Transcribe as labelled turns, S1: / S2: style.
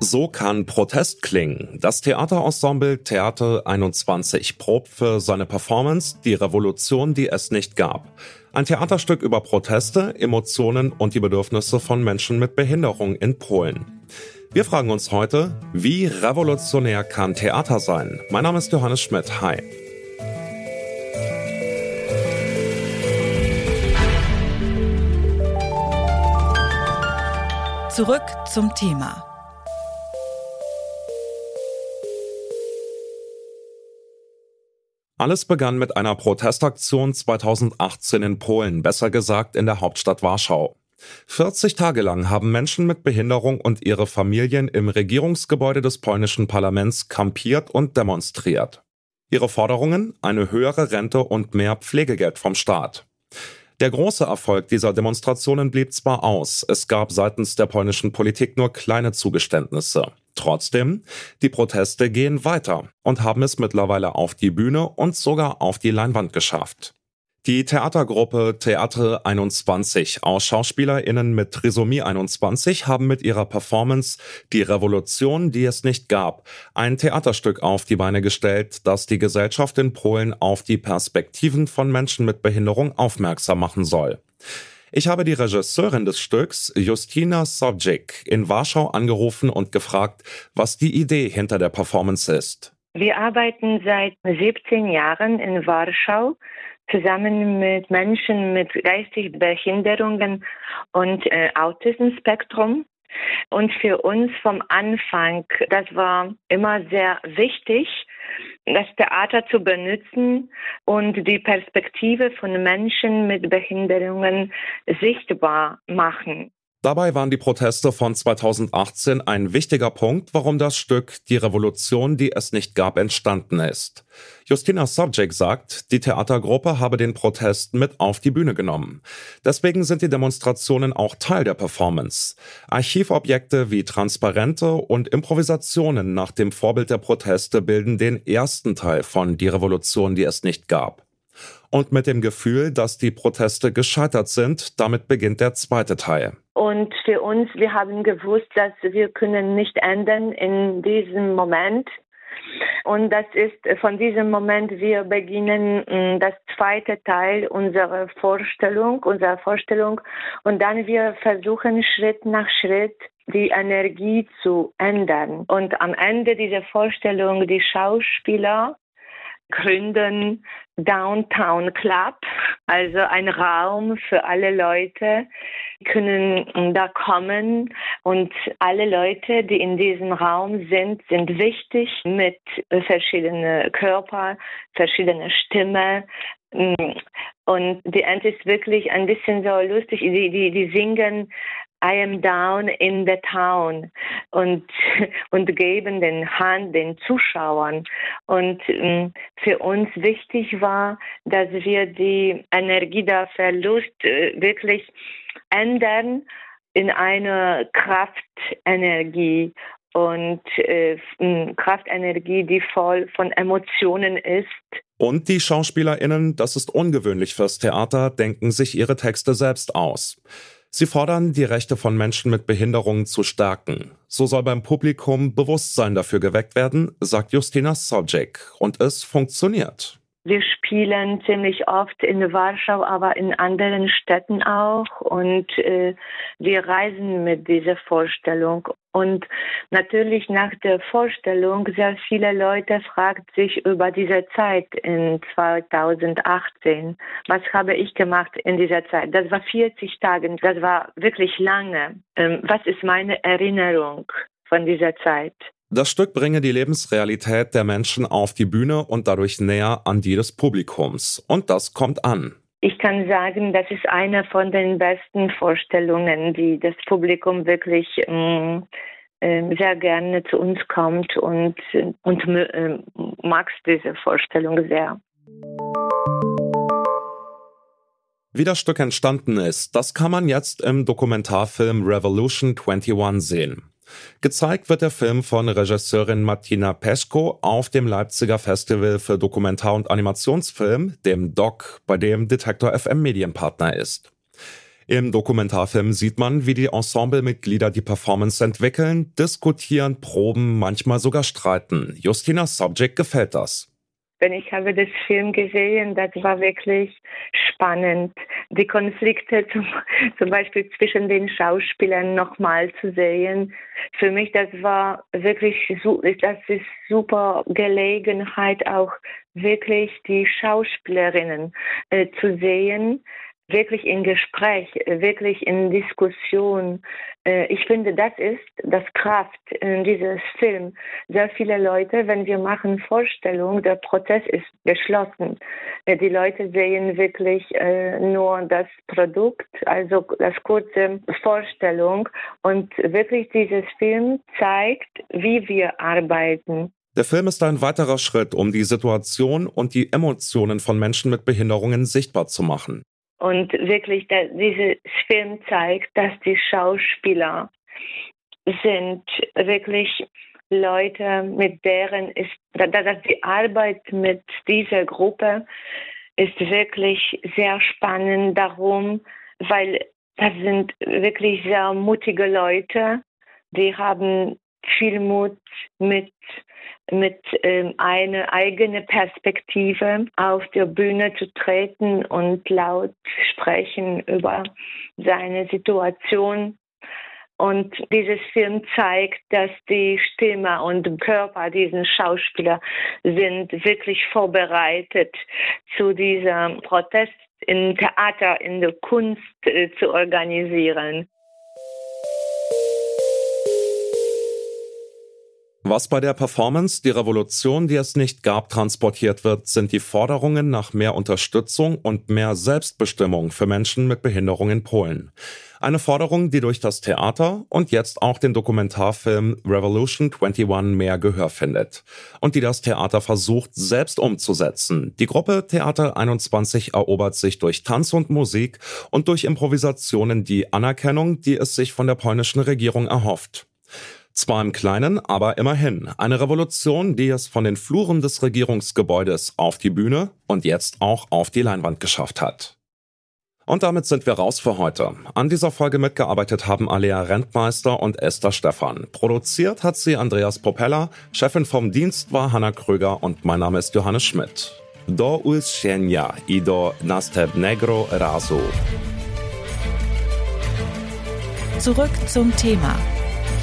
S1: So kann Protest klingen. Das Theaterensemble Theater 21 probt für seine Performance Die Revolution, die es nicht gab. Ein Theaterstück über Proteste, Emotionen und die Bedürfnisse von Menschen mit Behinderung in Polen. Wir fragen uns heute, wie revolutionär kann Theater sein? Mein Name ist Johannes Schmidt. Hi.
S2: Zurück zum Thema.
S1: Alles begann mit einer Protestaktion 2018 in Polen, besser gesagt in der Hauptstadt Warschau. 40 Tage lang haben Menschen mit Behinderung und ihre Familien im Regierungsgebäude des polnischen Parlaments kampiert und demonstriert. Ihre Forderungen? Eine höhere Rente und mehr Pflegegeld vom Staat. Der große Erfolg dieser Demonstrationen blieb zwar aus, es gab seitens der polnischen Politik nur kleine Zugeständnisse. Trotzdem, die Proteste gehen weiter und haben es mittlerweile auf die Bühne und sogar auf die Leinwand geschafft. Die Theatergruppe Theater 21 aus SchauspielerInnen mit Trisomie 21 haben mit ihrer Performance Die Revolution, die es nicht gab, ein Theaterstück auf die Beine gestellt, das die Gesellschaft in Polen auf die Perspektiven von Menschen mit Behinderung aufmerksam machen soll. Ich habe die Regisseurin des Stücks, Justina Sobczyk, in Warschau angerufen und gefragt, was die Idee hinter der Performance ist.
S3: Wir arbeiten seit 17 Jahren in Warschau zusammen mit Menschen mit geistigen Behinderungen und äh, Autismus-Spektrum. Und für uns vom Anfang, das war immer sehr wichtig, das Theater zu benutzen und die Perspektive von Menschen mit Behinderungen sichtbar machen.
S1: Dabei waren die Proteste von 2018 ein wichtiger Punkt, warum das Stück Die Revolution, die es nicht gab, entstanden ist. Justina Sobczek sagt, die Theatergruppe habe den Protest mit auf die Bühne genommen. Deswegen sind die Demonstrationen auch Teil der Performance. Archivobjekte wie Transparente und Improvisationen nach dem Vorbild der Proteste bilden den ersten Teil von Die Revolution, die es nicht gab und mit dem Gefühl, dass die Proteste gescheitert sind. Damit beginnt der zweite Teil.
S3: Und für uns, wir haben gewusst, dass wir können nicht ändern in diesem Moment. Und das ist von diesem Moment, wir beginnen mm, das zweite Teil unserer Vorstellung, unserer Vorstellung. Und dann wir versuchen Schritt nach Schritt die Energie zu ändern. Und am Ende dieser Vorstellung, die Schauspieler gründen Downtown Club, also ein Raum für alle Leute, können da kommen und alle Leute, die in diesem Raum sind, sind wichtig mit verschiedenen Körper, verschiedenen Stimmen. Und die Ant ist wirklich ein bisschen so lustig. Die, die, die singen I am down in the town und, und geben den Hand den Zuschauern. Und ähm, für uns wichtig war, dass wir die Energie der Verlust äh, wirklich ändern in eine Kraftenergie und äh, Kraftenergie, die voll von Emotionen ist.
S1: Und die SchauspielerInnen, das ist ungewöhnlich fürs Theater, denken sich ihre Texte selbst aus. Sie fordern, die Rechte von Menschen mit Behinderungen zu stärken. So soll beim Publikum Bewusstsein dafür geweckt werden, sagt Justina Sobczek. Und es funktioniert.
S3: Wir spielen ziemlich oft in Warschau, aber in anderen Städten auch. Und äh, wir reisen mit dieser Vorstellung. Und natürlich nach der Vorstellung, sehr viele Leute fragen sich über diese Zeit in 2018. Was habe ich gemacht in dieser Zeit? Das war 40 Tage. Das war wirklich lange. Ähm, was ist meine Erinnerung von dieser Zeit?
S1: Das Stück bringe die Lebensrealität der Menschen auf die Bühne und dadurch näher an die des Publikums. Und das kommt an.
S3: Ich kann sagen, das ist eine von den besten Vorstellungen, die das Publikum wirklich ähm, ähm sehr gerne zu uns kommt und, und äh, mag diese Vorstellung sehr.
S1: Wie das Stück entstanden ist, das kann man jetzt im Dokumentarfilm Revolution 21 sehen. Gezeigt wird der Film von Regisseurin Martina Peschko auf dem Leipziger Festival für Dokumentar- und Animationsfilm, dem DOC, bei dem Detektor FM Medienpartner ist. Im Dokumentarfilm sieht man, wie die Ensemblemitglieder die Performance entwickeln, diskutieren, proben, manchmal sogar streiten. Justina Subject gefällt das.
S3: Wenn ich habe das Film gesehen, das war wirklich spannend. Die Konflikte zum, zum Beispiel zwischen den Schauspielern nochmal zu sehen. Für mich, das war wirklich, das ist super Gelegenheit auch wirklich die Schauspielerinnen äh, zu sehen wirklich in Gespräch, wirklich in Diskussion. Äh, ich finde, das ist das Kraft in dieses Film. Sehr viele Leute, wenn wir machen Vorstellung, der Prozess ist geschlossen. Äh, die Leute sehen wirklich äh, nur das Produkt, also das kurze Vorstellung. Und wirklich dieses Film zeigt, wie wir arbeiten.
S1: Der Film ist ein weiterer Schritt, um die Situation und die Emotionen von Menschen mit Behinderungen sichtbar zu machen.
S3: Und wirklich, der, dieser Film zeigt, dass die Schauspieler sind wirklich Leute, mit deren ist, dass die Arbeit mit dieser Gruppe ist wirklich sehr spannend. Darum, weil das sind wirklich sehr mutige Leute, die haben viel Mut mit mit ähm, einer eigenen Perspektive auf der Bühne zu treten und laut sprechen über seine Situation. Und dieses Film zeigt, dass die Stimme und Körper diesen Schauspieler sind wirklich vorbereitet zu diesem Protest im Theater, in der Kunst äh, zu organisieren.
S1: Was bei der Performance Die Revolution, die es nicht gab, transportiert wird, sind die Forderungen nach mehr Unterstützung und mehr Selbstbestimmung für Menschen mit Behinderung in Polen. Eine Forderung, die durch das Theater und jetzt auch den Dokumentarfilm Revolution 21 mehr Gehör findet und die das Theater versucht selbst umzusetzen. Die Gruppe Theater 21 erobert sich durch Tanz und Musik und durch Improvisationen die Anerkennung, die es sich von der polnischen Regierung erhofft. Zwar im Kleinen, aber immerhin. Eine Revolution, die es von den Fluren des Regierungsgebäudes auf die Bühne und jetzt auch auf die Leinwand geschafft hat. Und damit sind wir raus für heute. An dieser Folge mitgearbeitet haben Alea Rentmeister und Esther Stephan. Produziert hat sie Andreas Propeller, Chefin vom Dienst war Hanna Kröger und mein Name ist Johannes Schmidt. Do usłyszenia i do następnego razu.
S2: Zurück zum Thema